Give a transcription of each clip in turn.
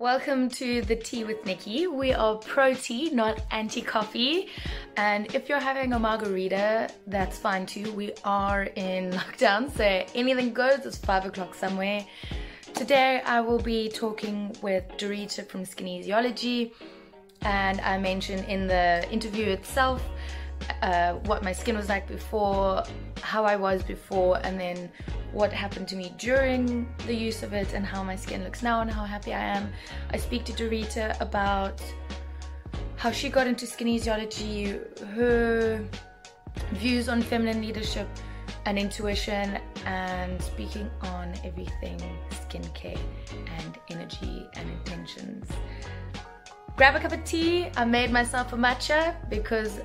Welcome to the Tea with Nikki. We are pro tea, not anti coffee. And if you're having a margarita, that's fine too. We are in lockdown, so anything goes. It's five o'clock somewhere. Today, I will be talking with Dorita from Skinesiology, and I mentioned in the interview itself uh, what my skin was like before, how I was before, and then what happened to me during the use of it, and how my skin looks now, and how happy I am. I speak to Dorita about how she got into skinesiology, her views on feminine leadership and intuition, and speaking on everything skincare and energy and intentions. Grab a cup of tea. I made myself a matcha because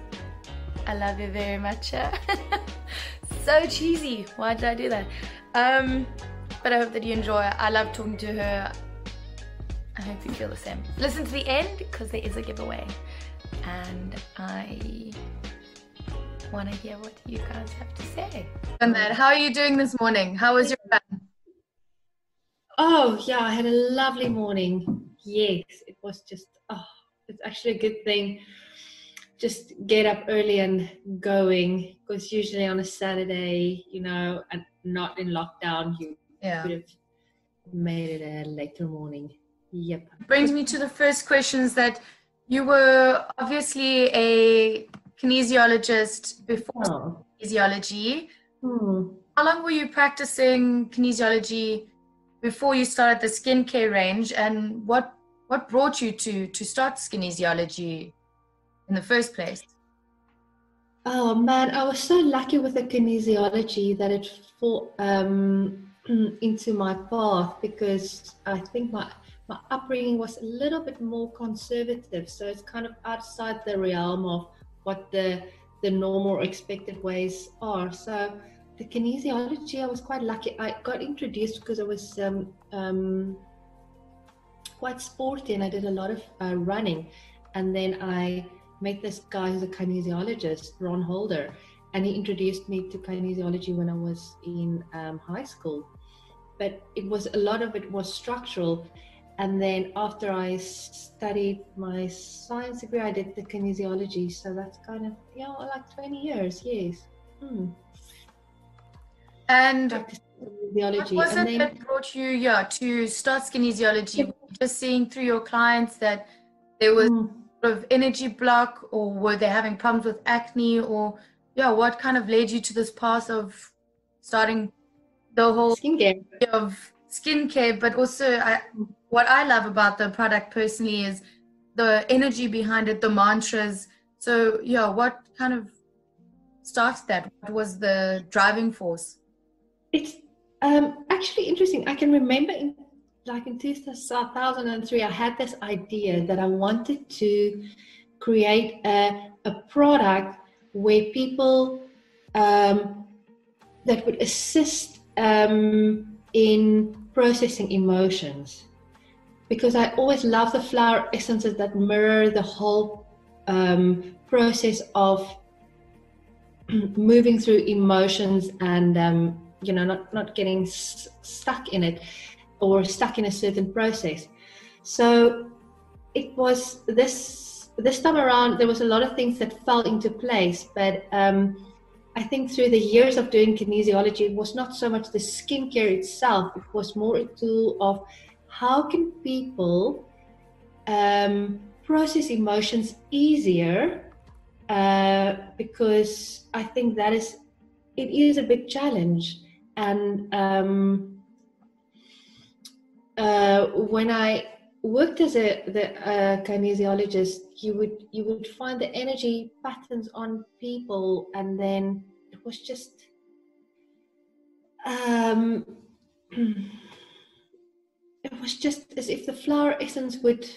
I love you very much. so cheesy. Why did I do that? Um, but I hope that you enjoy. I love talking to her. I hope you feel the same. Listen to the end because there is a giveaway. And I want to hear what you guys have to say. And then, how are you doing this morning? How was your run? Oh, yeah, I had a lovely morning. Yes, it was just, oh, it's actually a good thing just get up early and going because usually on a Saturday, you know, and not in lockdown, you yeah. could have made it a later morning. Yep. Brings me to the first questions that you were obviously a kinesiologist before oh. Skinesiology. Hmm. How long were you practicing kinesiology before you started the skincare range, and what what brought you to to start Skinesiology? In the first place? Oh man, I was so lucky with the kinesiology that it fell um, into my path because I think my my upbringing was a little bit more conservative, so it's kind of outside the realm of what the the normal expected ways are. So the kinesiology, I was quite lucky. I got introduced because I was um, um, quite sporty and I did a lot of uh, running, and then I met this guy who's a kinesiologist, Ron Holder, and he introduced me to kinesiology when I was in um, high school. But it was a lot of it was structural. And then after I studied my science degree, I did the kinesiology. So that's kind of, yeah, like 20 years, yes. Hmm. And what was and it then, that brought you yeah, to start Skinesiology? Just seeing through your clients that there was. Hmm of energy block or were they having problems with acne or yeah what kind of led you to this path of starting the whole skincare. of skincare? But also I, what i love about the product personally is the energy behind it the mantras. So yeah what kind of started that? What was the driving force? It's um, actually interesting. I can remember in like in 2003, I had this idea that I wanted to create a, a product where people um, that would assist um, in processing emotions. Because I always love the flower essences that mirror the whole um, process of moving through emotions and um, you know not not getting s- stuck in it or stuck in a certain process. So it was this this time around there was a lot of things that fell into place, but um, I think through the years of doing kinesiology, it was not so much the skincare itself; it was more a tool of how can people um, process emotions easier uh, because I think that is it is a big challenge and um, uh, when I worked as a the uh, kinesiologist, you would you would find the energy patterns on people, and then it was just um, it was just as if the flower essence would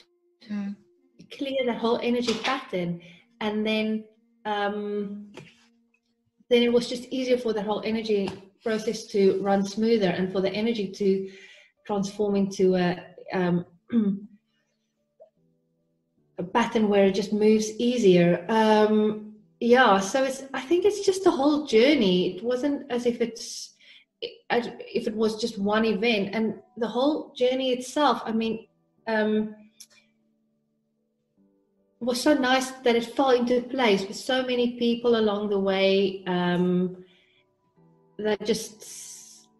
mm. clear that whole energy pattern, and then um, then it was just easier for the whole energy process to run smoother and for the energy to transform into a, um, a pattern where it just moves easier. Um, yeah, so it's. I think it's just a whole journey. It wasn't as if it's if it was just one event, and the whole journey itself. I mean, um, was so nice that it fell into place with so many people along the way um, that just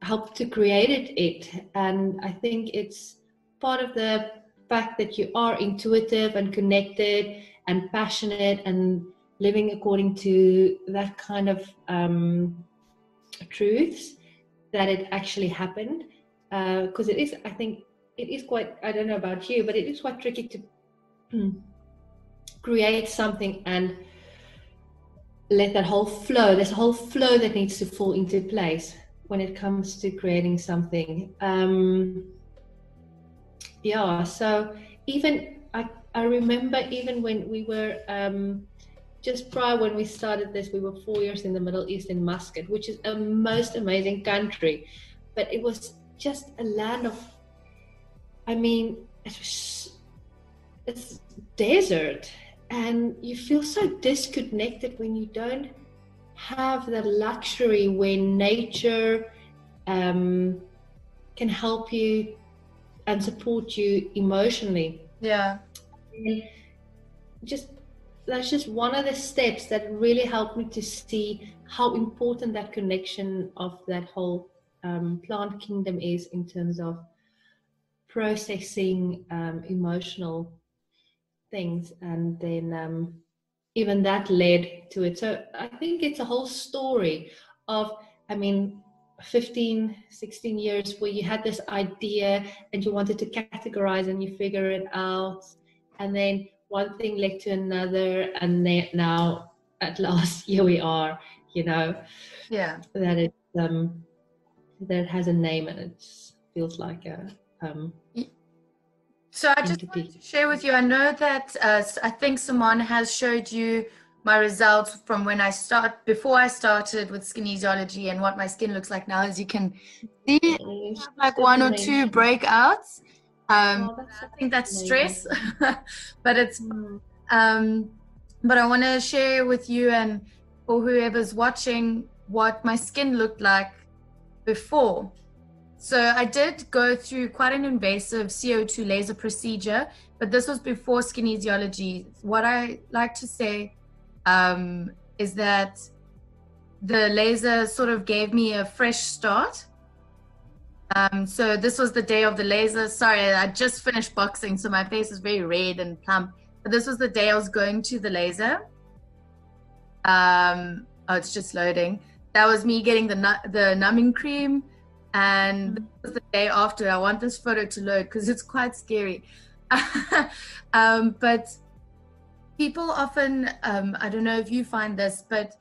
helped to create it. And I think it's part of the fact that you are intuitive and connected and passionate and living according to that kind of um, truths that it actually happened because uh, it is i think it is quite i don't know about you but it is quite tricky to create something and let that whole flow a whole flow that needs to fall into place when it comes to creating something um yeah so even i i remember even when we were um just prior when we started this, we were four years in the Middle East in Muscat, which is a most amazing country. But it was just a land of, I mean, it was, it's desert. And you feel so disconnected when you don't have the luxury when nature um, can help you and support you emotionally. Yeah. And just that's just one of the steps that really helped me to see how important that connection of that whole um, plant kingdom is in terms of processing um, emotional things and then um, even that led to it. So i think it's a whole story of i mean 15 16 years where you had this idea and you wanted to categorize and you figure it out. And then one thing led to another and then now at last here we are you know. Yeah. That it um that has a name and it feels like a um so i just wanted to share with you i know that uh, i think simon has showed you my results from when i start before i started with Skinesiology and what my skin looks like now as you can see like one or two breakouts um, oh, I think that's stress, but it's. Mm. Um, but I want to share with you and for whoever's watching what my skin looked like before. So I did go through quite an invasive CO2 laser procedure, but this was before Skinesiology. What I like to say um, is that the laser sort of gave me a fresh start um, so this was the day of the laser. Sorry, I just finished boxing, so my face is very red and plump. But this was the day I was going to the laser. Um, oh, it's just loading. That was me getting the the numbing cream, and mm-hmm. the day after. I want this photo to load because it's quite scary. um, but people often, um, I don't know if you find this, but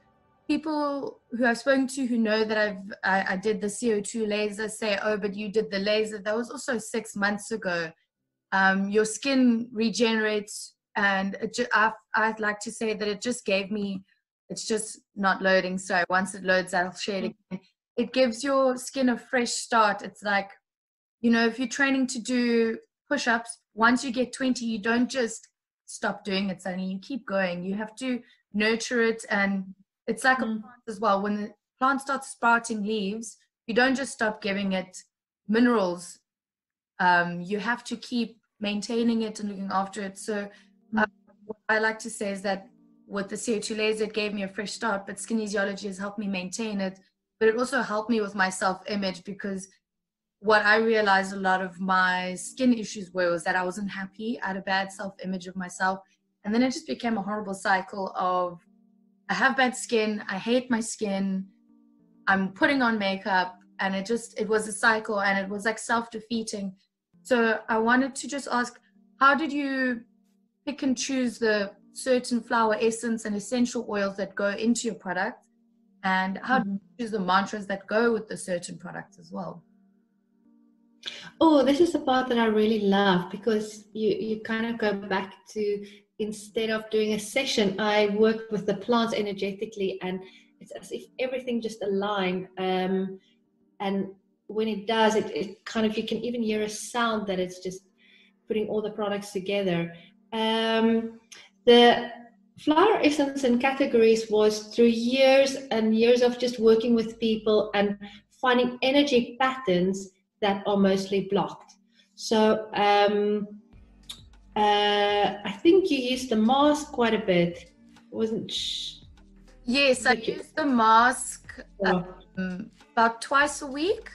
people who I've spoken to who know that I've I, I, did the CO2 laser say, oh, but you did the laser. That was also six months ago. Um, your skin regenerates, and ju- I, I'd like to say that it just gave me. It's just not loading. So once it loads, I'll share it again. It gives your skin a fresh start. It's like, you know, if you're training to do push-ups, once you get 20, you don't just stop doing it suddenly. You keep going. You have to nurture it and it's like mm. a plant as well. When the plant starts sprouting leaves, you don't just stop giving it minerals. Um, you have to keep maintaining it and looking after it. So, uh, what I like to say is that with the CO2 laser, it gave me a fresh start, but Skinesiology has helped me maintain it. But it also helped me with my self image because what I realized a lot of my skin issues were was that I wasn't happy. I had a bad self image of myself. And then it just became a horrible cycle of I have bad skin. I hate my skin. I'm putting on makeup. And it just, it was a cycle and it was like self defeating. So I wanted to just ask, how did you pick and choose the certain flower essence and essential oils that go into your product? And how mm-hmm. do you choose the mantras that go with the certain products as well? Oh, this is the part that I really love because you, you kind of go back to instead of doing a session, I work with the plants energetically, and it's as if everything just aligned. Um, and when it does, it, it kind of you can even hear a sound that it's just putting all the products together. Um, the flower essence and categories was through years and years of just working with people and finding energy patterns that are mostly blocked. So um, uh, I think you used the mask quite a bit, wasn't? Sh- yes, I you- use the mask Oh. um, about twice a week,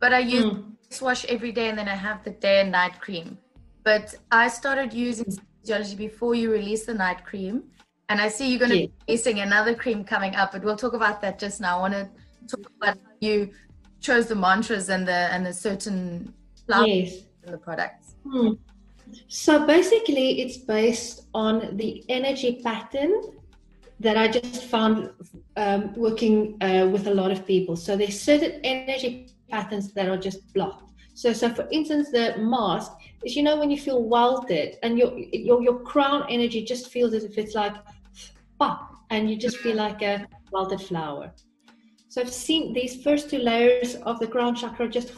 but I use Mm. face wash every day and then I have the day and night cream. But I started using Skinesiology before you release the night cream. And I see you're going to Yeah. be releasing another cream coming up, but we'll talk about that just now. I want to talk about how you chose the mantras and the and the certain flowers Yes. in the products. Hmm. So basically, it's based on the energy pattern that I just found um, working uh, with a lot of people. So there's certain energy patterns that are just blocked. So, so for instance, the mask is you know when you feel welted and your your your crown energy just feels as if it's like pop, and you just feel like a wilted flower. So I've seen these first two layers of the crown chakra just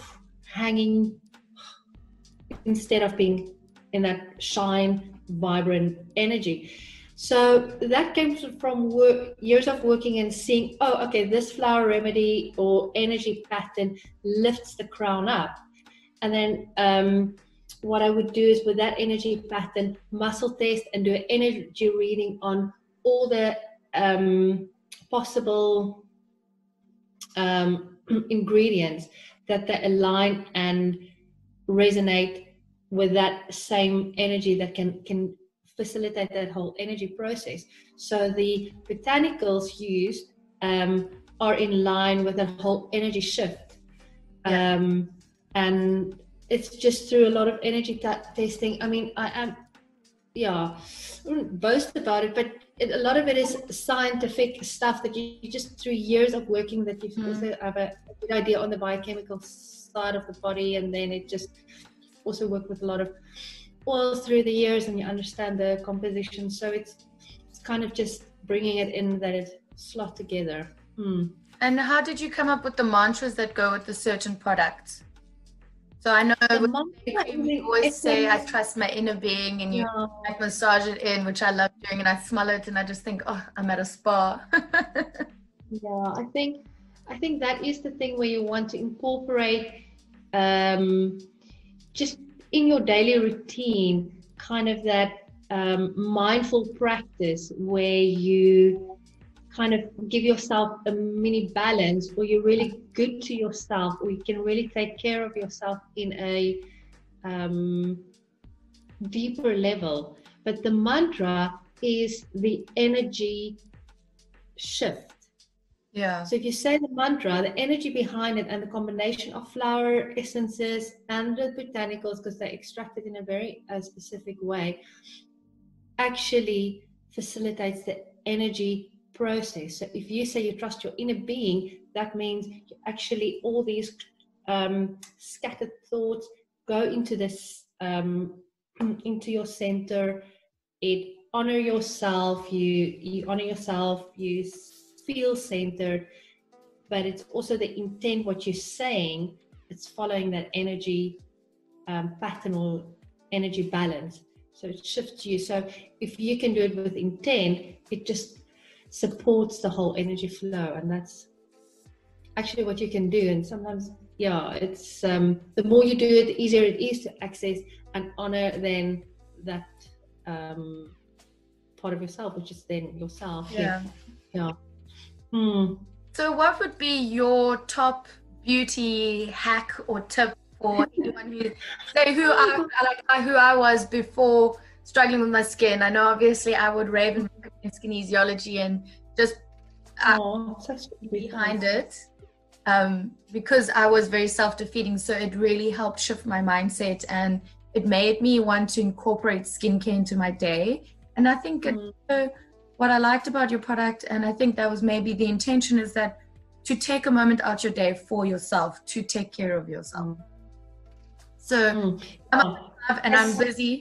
hanging instead of being in that shine, vibrant energy. So that came from work, years of working and seeing, oh, okay, this flower remedy or energy pattern lifts the crown up. And then um, what I would do is with that energy pattern, muscle test and do an energy reading on all the um, possible um, ingredients that they align and resonate with that same energy that can can facilitate that whole energy process. So the botanicals used um, are in line with the whole energy shift, Yeah. um, and it's just through a lot of energy ta- testing. I mean, I am, yeah, I wouldn't boast about it, but it, a lot of it is scientific stuff that you, you just through years of working that you Mm. also have a, a good idea on the biochemical side of the body, and then it just also work with a lot of oils through the years and you understand the composition so it's it's kind of just bringing it in that it's slot together Hmm. And how did you come up with the mantras that go with the certain products? So I know The with mantra the cream, is you always say, I trust my inner being, and you Yeah. like massage it in, which I love doing, and I smell it, and I just think, oh, I'm at a spa. yeah i think i think that is the thing where you want to incorporate um just in your daily routine kind of that um, mindful practice where you kind of give yourself a mini balance or you're really good to yourself or you can really take care of yourself in a um, deeper level but the mantra is the energy shift yeah. so if you say the mantra, the energy behind it and the combination of flower essences and the botanicals, because they're extracted in a very uh, specific way, actually facilitates the energy process. So if you say you trust your inner being, that means actually all these um, scattered thoughts go into this um, into your center. It honor yourself. You you honor yourself. You feel centered, but it's also the intent. What you're saying. It's following that energy um, pattern or energy balance. So it shifts you. So if you can do it with intent, it just supports the whole energy flow, and that's actually what you can do. And sometimes, yeah, it's um, the more you do it, the easier it is to access and honor then that um, part of yourself, which is then yourself. Yeah. Yeah. Hmm. So, what would be your top beauty hack or tip for anyone who say who I like who I was before struggling with my skin? I know obviously I would rave and Skinesiology and just Oh, such a big behind it um, because I was very self defeating. So it really helped shift my mindset and it made me want to incorporate skincare into my day. And I think Mm. uh, what I liked about your product, and I think that was maybe the intention, is that to take a moment out your day for yourself to take care of yourself. So, Mm. I'm Oh, and I'm busy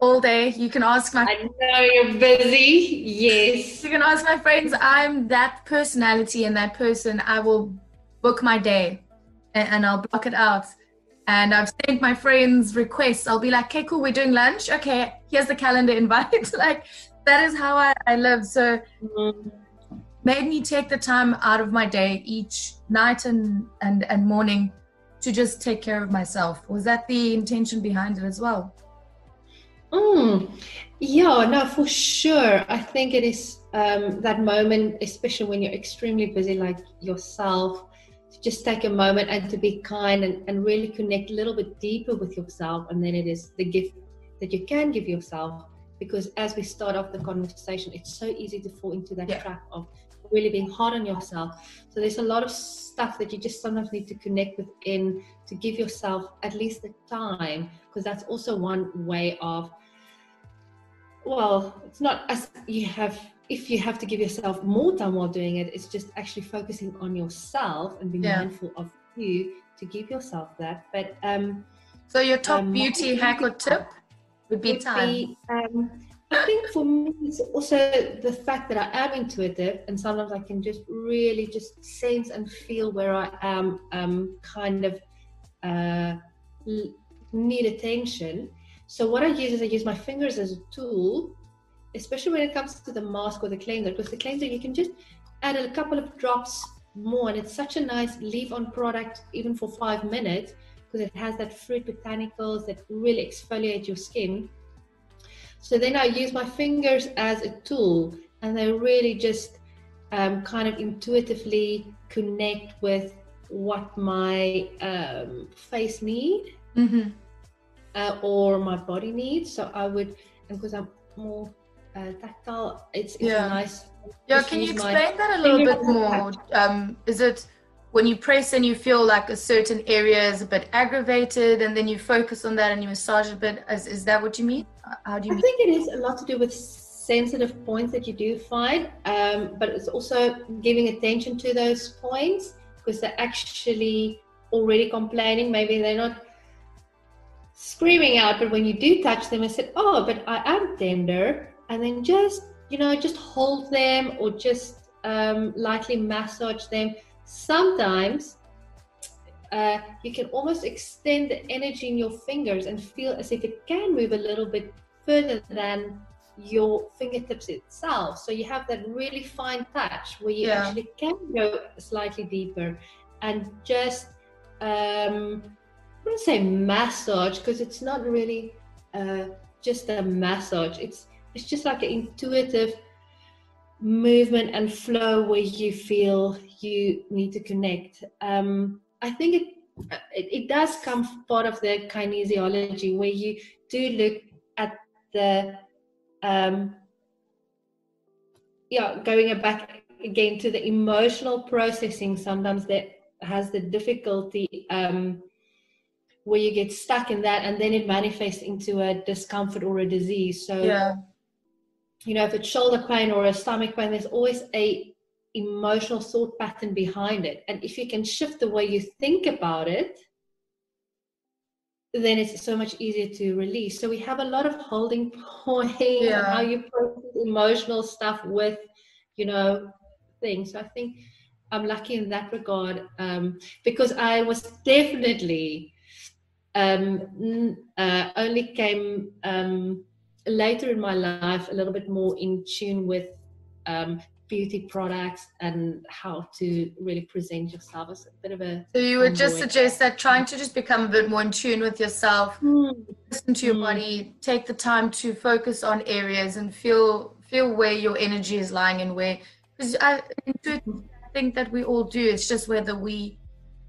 all day. You can ask my I know you're busy. Yes. You can ask my friends. I'm that personality and that person. I will book my day and, and I'll block it out. And I've sent my friends requests. I'll be like, okay, cool, we're doing lunch. Okay, here's the calendar invite. like, that is how I, I live. So, Mm. made me take the time out of my day each night and, and, and morning to just take care of myself. Was that the intention behind it as well? Mm, yeah, no, for sure. I think it is um, that moment, especially when you're extremely busy, like yourself, to just take a moment and to be kind and, and really connect a little bit deeper with yourself. And then it is the gift that you can give yourself. Because as we start off the conversation, it's so easy to fall into that yeah. trap of really being hard on yourself. So there's a lot of stuff that you just sometimes need to connect within to give yourself at least the time, because that's also one way of well, it's not as you have if you have to give yourself more time while doing it, it's just actually focusing on yourself and being yeah. mindful of you to give yourself that. But um so your top um, beauty hack or tip would be would time. Be, um, I think for me, it's also the fact that I am intuitive, and sometimes I can just really just sense and feel where I am, um, kind of uh, need attention. So what I use is I use my fingers as a tool, especially when it comes to the mask or the cleanser, because the cleanser you can just add a couple of drops more, and it's such a nice leave-on product, even for five minutes, because it has that fruit botanicals that really exfoliate your skin so then I use my fingers as a tool and I really just um, kind of intuitively connect with what my um, face need mm-hmm. uh, or my body needs. So I would, because I'm more uh, tactile, it's, it's yeah. nice. Yeah, can you explain that a little bit more? Um, is it when you press and you feel like a certain area is a bit aggravated and then you focus on that and you massage a bit is, is that what you mean how do you i think it is a lot to do with sensitive points that you do find um, but it's also giving attention to those points because they're actually already complaining. Maybe they're not screaming out but when you do touch them and say oh but i am tender and then just you know just hold them or just um, lightly massage them. Sometimes uh, you can almost extend the energy in your fingers and feel as if it can move a little bit further than your fingertips itself. So you have that really fine touch where you yeah. actually can go slightly deeper and just um, I wouldn't say massage because it's not really uh, just a massage. It's it's just like an intuitive movement and flow where you feel you need to connect. Um, I think it, it, it does come part of the kinesiology where you do look at the um, yeah going back again to the emotional processing. Sometimes that has the difficulty um, where you get stuck in that and then it manifests into a discomfort or a disease. So yeah you know, if it's shoulder pain or a stomach pain, there's always a emotional thought pattern behind it. And if you can shift the way you think about it, then it's so much easier to release. So we have a lot of holding points yeah. how you process emotional stuff with, you know, things. So I think I'm lucky in that regard um, because I was definitely um, uh, only came um, later in my life a little bit more in tune with um, beauty products and how to really present yourself as a bit of a so you would just suggest that trying to just become a bit more in tune with yourself mm. listen to your mm. body take the time to focus on areas and feel feel where your energy is lying and where because I, I think that we all do it's just whether we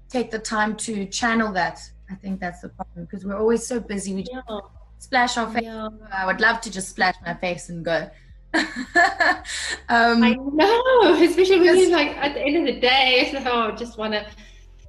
take the time to channel that i think that's the problem because we're always so busy we yeah splash our face. Yeah. I would love to just splash my face and go. um, I know, especially when you're like at the end of the day, so I just want to.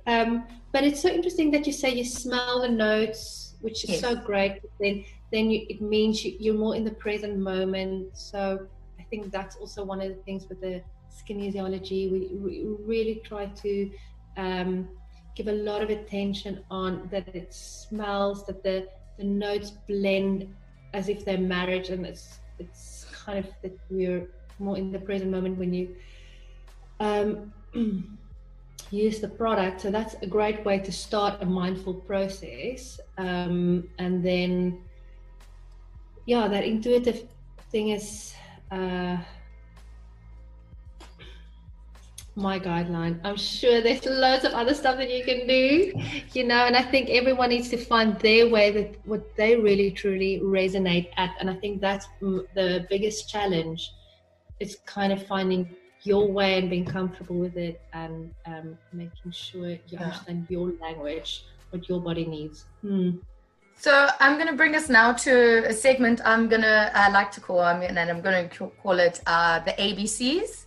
Um, but it's so interesting that you say you smell the notes, which is yes. so great. Then, then you, it means you, are more in the present moment. So I think that's also one of the things with the Skinesiology. We, we really try to um, give a lot of attention on that it smells, that the the notes blend as if they're married and it's it's kind of that we're more in the present moment when you um, use the product. So that's a great way to start a mindful process um, and then yeah that intuitive thing is uh, my guideline. I'm sure there's loads of other stuff that you can do, you know, and I think everyone needs to find their way that what they really truly resonate at. And I think that's the biggest challenge. It's kind of finding your way and being comfortable with it and um, making sure you yeah. understand your language, what your body needs. Hmm. So I'm going to bring us now to a segment I'm going to uh, like to call, I mean, and I'm going to call it uh, the ABCs.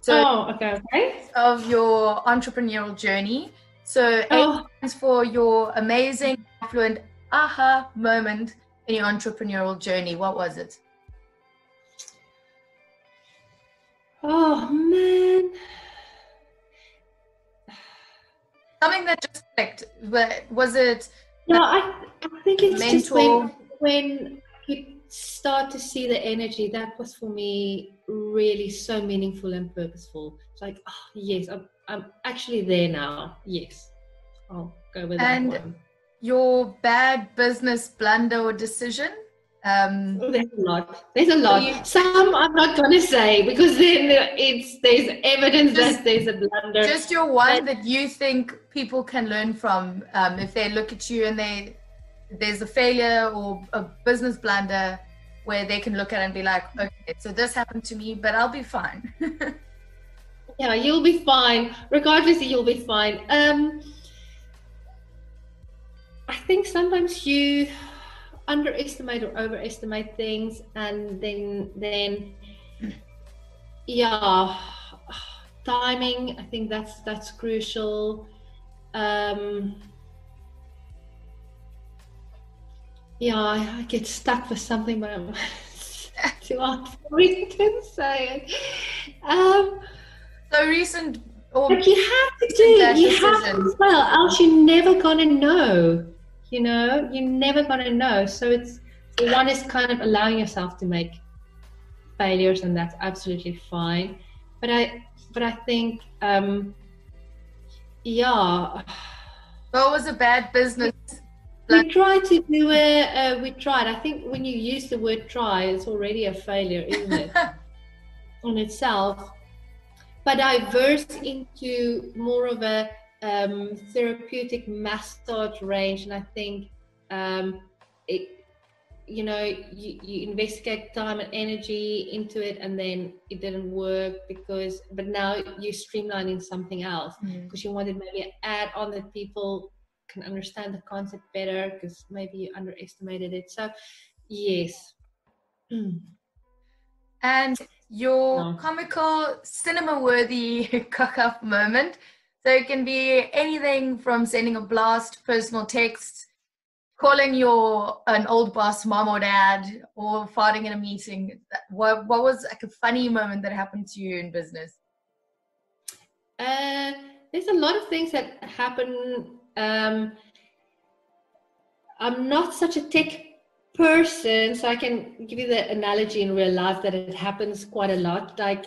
So oh, okay, okay. Of your entrepreneurial journey. So oh. A for your amazing, affluent aha moment in your entrepreneurial journey. What was it? Oh man. Something that just clicked. But was it? No, I, I think it's mental? just when when start to see the energy. That was for me really so meaningful and purposeful. It's like, oh yes, I'm I'm actually there now. Yes, I'll go with and that one. Your bad business blunder or decision? Um, oh, there's a lot. There's a lot. You, Some I'm not going to say because then it's there's evidence just, that there's a blunder. Just your one but, that you think people can learn from um, if they look at you and they there's a failure or a business blunder where they can look at and be like, okay, so this happened to me, but I'll be fine. yeah, you'll be fine. Regardless, you'll be fine. Um, I think sometimes you underestimate or overestimate things and then then yeah timing i think that's that's crucial um yeah i, I get stuck with something but i'm too hard for me to say it um so recent or but you have to do you have to well else you're never gonna know you know you're never to know. So it's one is kind of allowing yourself to make failures and that's absolutely fine. But i but i think um yeah. What was a bad business we tried to do it uh, we tried. I think when you use the word try it's already a failure isn't it? On itself. But diverse into more of a um, therapeutic massage range, and I think um, it, you know, you, you investigate time and energy into it, and then it didn't work because, but now you're streamlining something else because mm. you wanted maybe add on that people can understand the concept better because maybe you underestimated it. So, yes. And your no. comical, cinema worthy cock up moment so it can be anything from sending a blast, personal text, calling your an old boss mom or dad, or farting in a meeting. What what was like a funny moment that happened to you in business? Uh, there's a lot of things that happen. Um, I'm not such a tech person, so I can give you the analogy in real life that it happens quite a lot. Like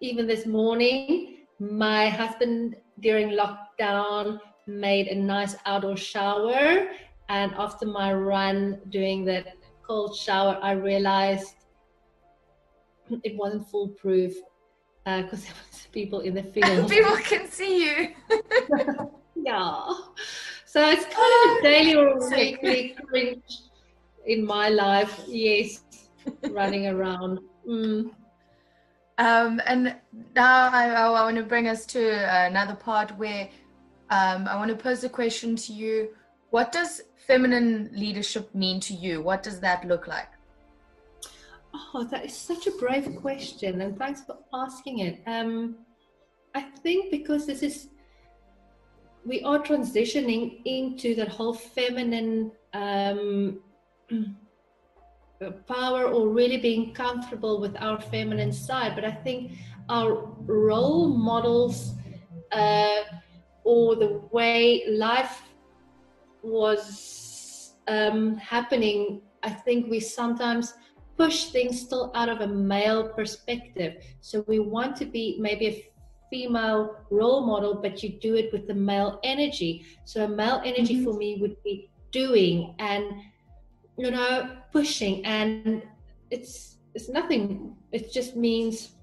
even this morning, my husband during lockdown made a nice outdoor shower and after my run doing that cold shower i realized it wasn't foolproof because uh, there was people in the field people can see you yeah so it's kind of a daily or weekly cringe in my life yes running around mm. Um, and now I, I, want to bring us to another part where um, I want to pose a question to you. What does feminine leadership mean to you? What does that look like? Oh, that is such a brave question, and thanks for asking it. Um, I think because this is, we are transitioning into that whole feminine um, power or really being comfortable with our feminine side. But i think our role models uh, or the way life was um, happening i think we sometimes push things still out of a male perspective. So we want to be maybe a female role model but you do it with the male energy so a male energy mm-hmm. for me would be doing and you know pushing and it's it's nothing it just means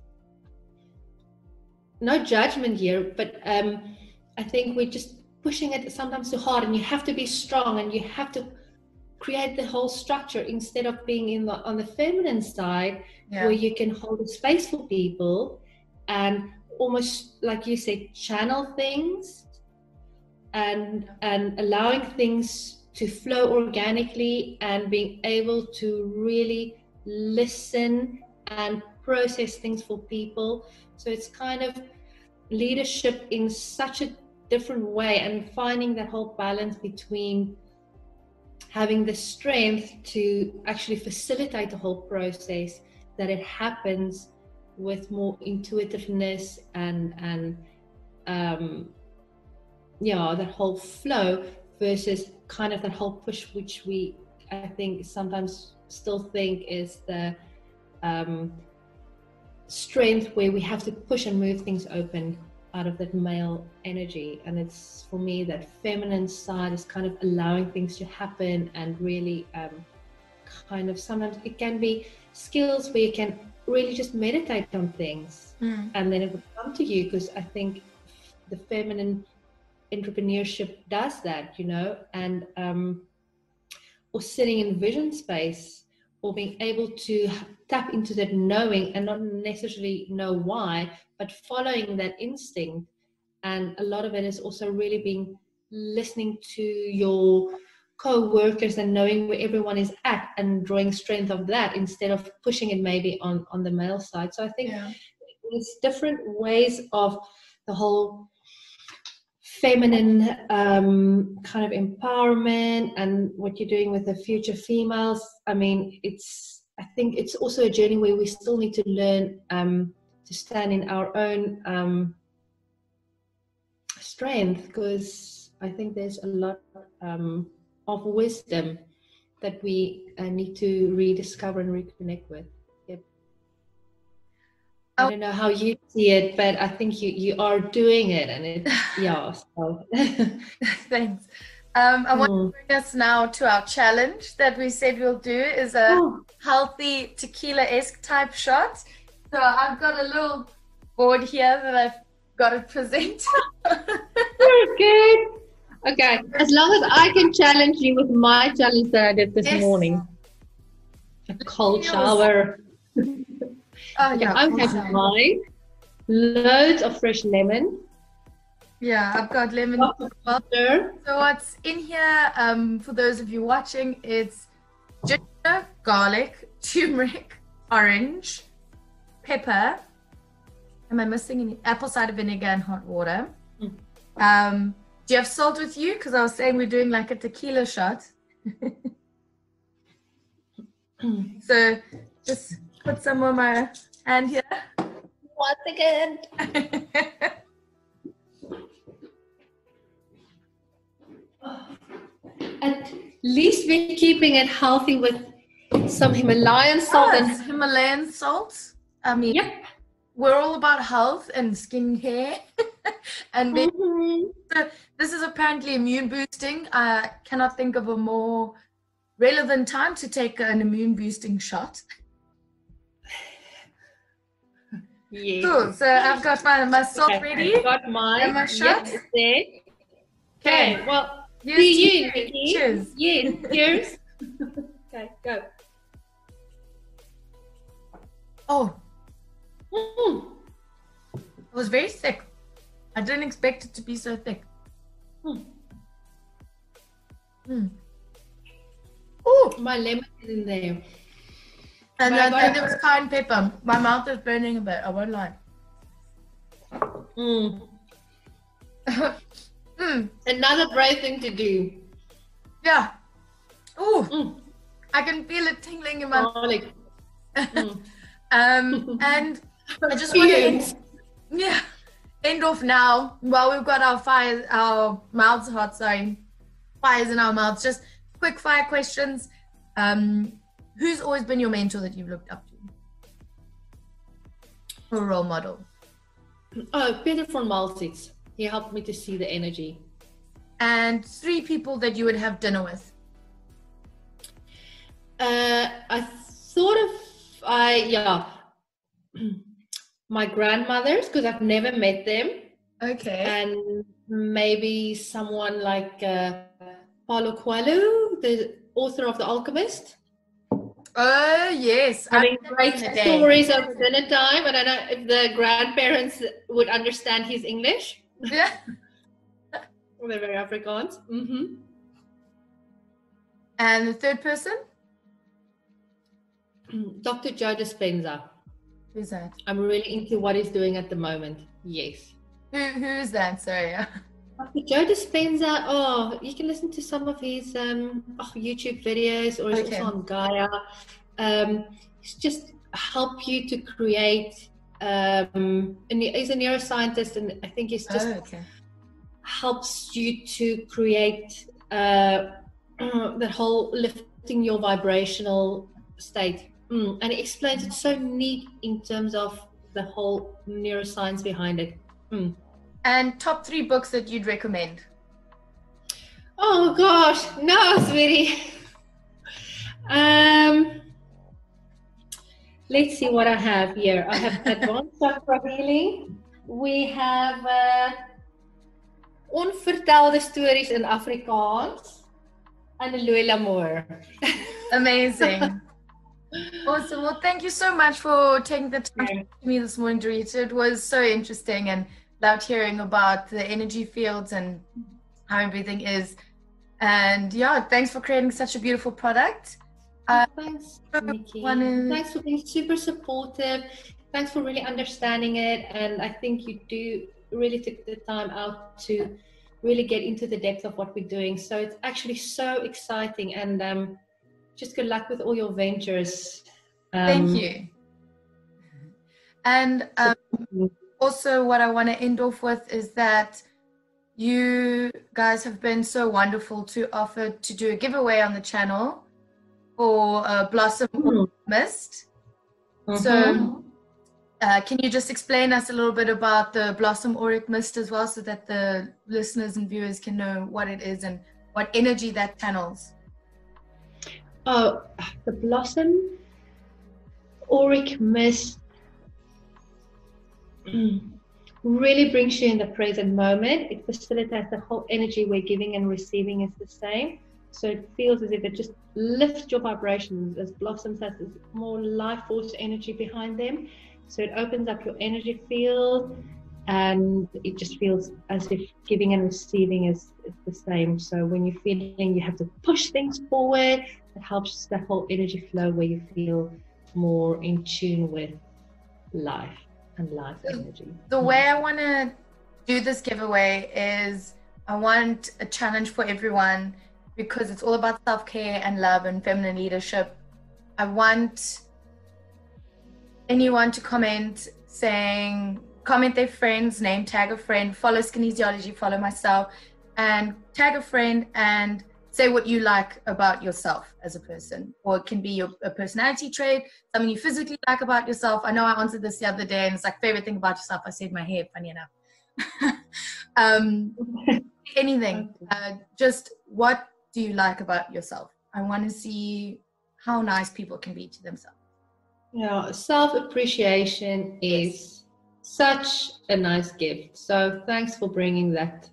no judgment here, but um, I think we're just pushing it sometimes too hard, and you have to be strong, and you have to create the whole structure instead of being in the on the feminine side yeah. where you can hold a space for people and almost like you said channel things and and allowing things to flow organically and being able to really listen and process things for people. So it's kind of leadership in such a different way and finding that whole balance between having the strength to actually facilitate the whole process that it happens with more intuitiveness and and um yeah that whole flow versus kind of that whole push which we i think sometimes still think is the um strength where we have to push and move things open out of that male energy. And it's for me that feminine side is kind of allowing things to happen and really um, kind of sometimes it can be skills where you can really just meditate on things mm. and then it will come to you because i think the feminine entrepreneurship does that you know and um or sitting in vision space or being able to tap into that knowing and not necessarily know why but following that instinct and a lot of it is also really being listening to your co-workers and knowing where everyone is at and drawing strength of that instead of pushing it maybe on on the male side so i think yeah. there's different ways of the whole feminine um, kind of empowerment and what you're doing with the future females i mean it's i think it's also a journey where we still need to learn um, to stand in our own um, strength because i think there's a lot um, of wisdom that we uh, need to rediscover and reconnect with. Yep. I oh. don't know how you see it, but I think you you are doing it, and it yeah. So. Thanks. Um, I want mm. to bring us now to our challenge that we said we'll do is a oh. healthy tequila-esque type shot. So I've got a little board here that I've got to present. Very good. Okay, as long as I can challenge you with my challenge that I did this yes. morning. A cold shower. Oh, yeah, I have mine. Loads of fresh lemon. Yeah, I've got lemon butter. So what's in here, um, for those of you watching, it's ginger, garlic, turmeric, orange, pepper. Am I missing any? Apple cider vinegar and hot water. Mm. Um, do you have salt with you? Because I was saying we're doing like a tequila shot. so just put some on my hand here. Once again. At least we're keeping it healthy with some Himalayan salt and Himalayan salt. I mean, yep. we're all about health and skincare. and mm-hmm. so this is apparently immune boosting. I cannot think of a more relevant time to take an immune boosting shot. Yeah. Cool. So I've got my, my salt okay, ready. I've got mine. My shot. Yes, there. Okay. Well, see you, Nikki. Cheers. Yes. Cheers. okay. Go. Oh. Mm. It was very thick. I didn't expect it to be so thick. Hmm. Hmm. Oh, my lemon is in there. And then, and there was cayenne pepper. My mouth is burning a bit. I won't lie. Mm. mm. Another brave thing to do. Yeah. Oh, mm. I can feel it tingling in my. Garlic. mm. um, and I just want to. Yeah end off now while we've got our fires, our mouths hot, sorry, fires in our mouths. Just quick fire questions. Um, who's always been your mentor that you've looked up to? Or role model? Oh, Peter von Maltitz. He helped me to see the energy. And three people that you would have dinner with? Uh, I thought of, I, yeah. my grandmothers because I've never met them. Okay. And maybe someone like uh, Paulo Coelho, the author of The Alchemist. Oh yes, I mean, great stories over dinner time. I don't know if the grandparents would understand his English. Yeah, they're very Afrikaans. Mm-hmm. And the third person, Dr. Joe Dispenza. Who's that? I'm really into what he's doing at the moment. Yes. Who Who is that? Sorry. Yeah. Joe Dispenza, oh, you can listen to some of his um, oh, YouTube videos or he's okay. also on Gaia. Um, he's just help you to create. Um, and he's a neuroscientist, and I think he's just oh, okay. helps you to create uh, that whole lifting your vibrational state. Mm, and it explains it so neat in terms of the whole neuroscience behind it. Mm. And top three books that you'd recommend? Oh gosh, no, sweetie. Um, let's see what I have here. I have Advanced Chakra Healing. We have uh, Onvertelde Stories in Afrikaans. And Louis L'Amour. Amazing. Awesome. Well, thank you so much for taking the time to me this morning, Dorita. It was so interesting and loved hearing about the energy fields and how everything is. And yeah, thanks for creating such a beautiful product. Uh, thanks, Nikki. Wanna... Thanks for being super supportive. Thanks for really understanding it. And I think you do really took the time out to really get into the depth of what we're doing. So it's actually so exciting. And um, just good luck with all your ventures. Um, Thank you. And um, also what I want to end off with is that you guys have been so wonderful to offer to do a giveaway on the channel for uh, Blossom mm-hmm. Mist. Mm-hmm. So, uh, can you just explain us a little bit about the Blossom Auric Mist as well, so that the listeners and viewers can know what it is and what energy that channels? Oh, the Blossom Auric Mist mm. really brings you in the present moment. It facilitates the whole energy we're giving and receiving is the same. So it feels as if it just lifts your vibrations as blossoms has more life force energy behind them. So it opens up your energy field and it just feels as if giving and receiving is, is the same. So when you're feeling you have to push things forward, it helps the whole energy flow where you feel more in tune with life and life energy. The way I want to do this giveaway is I want a challenge for everyone because it's all about self care and love and feminine leadership. I want anyone to comment saying, comment their friend's name, tag a friend, follow Skinesiology, follow myself, and tag a friend and say what you like about yourself as a person or it can be your a personality trait something you physically like about yourself. I know i answered this the other day and it's like favorite thing about yourself? I said my hair funny enough. Um, anything uh, just what do you like about yourself? I want to see how nice people can be to themselves. Yeah self appreciation is such a nice gift. So thanks for bringing that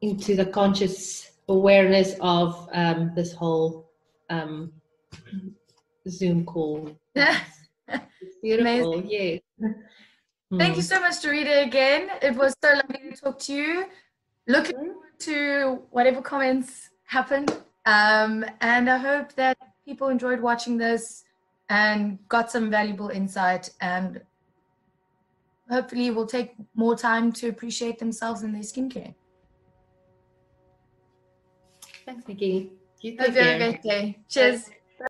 into the conscious awareness of um, this whole um, Zoom call. beautiful. Amazing. Yes. Thank you so much, Dorita, again. It was so lovely to talk to you. Looking mm-hmm. forward to whatever comments happen. Um, and I hope that people enjoyed watching this and got some valuable insight and hopefully will take more time to appreciate themselves and their skincare. Thanks, Nikki. You Have a great day. Cheers.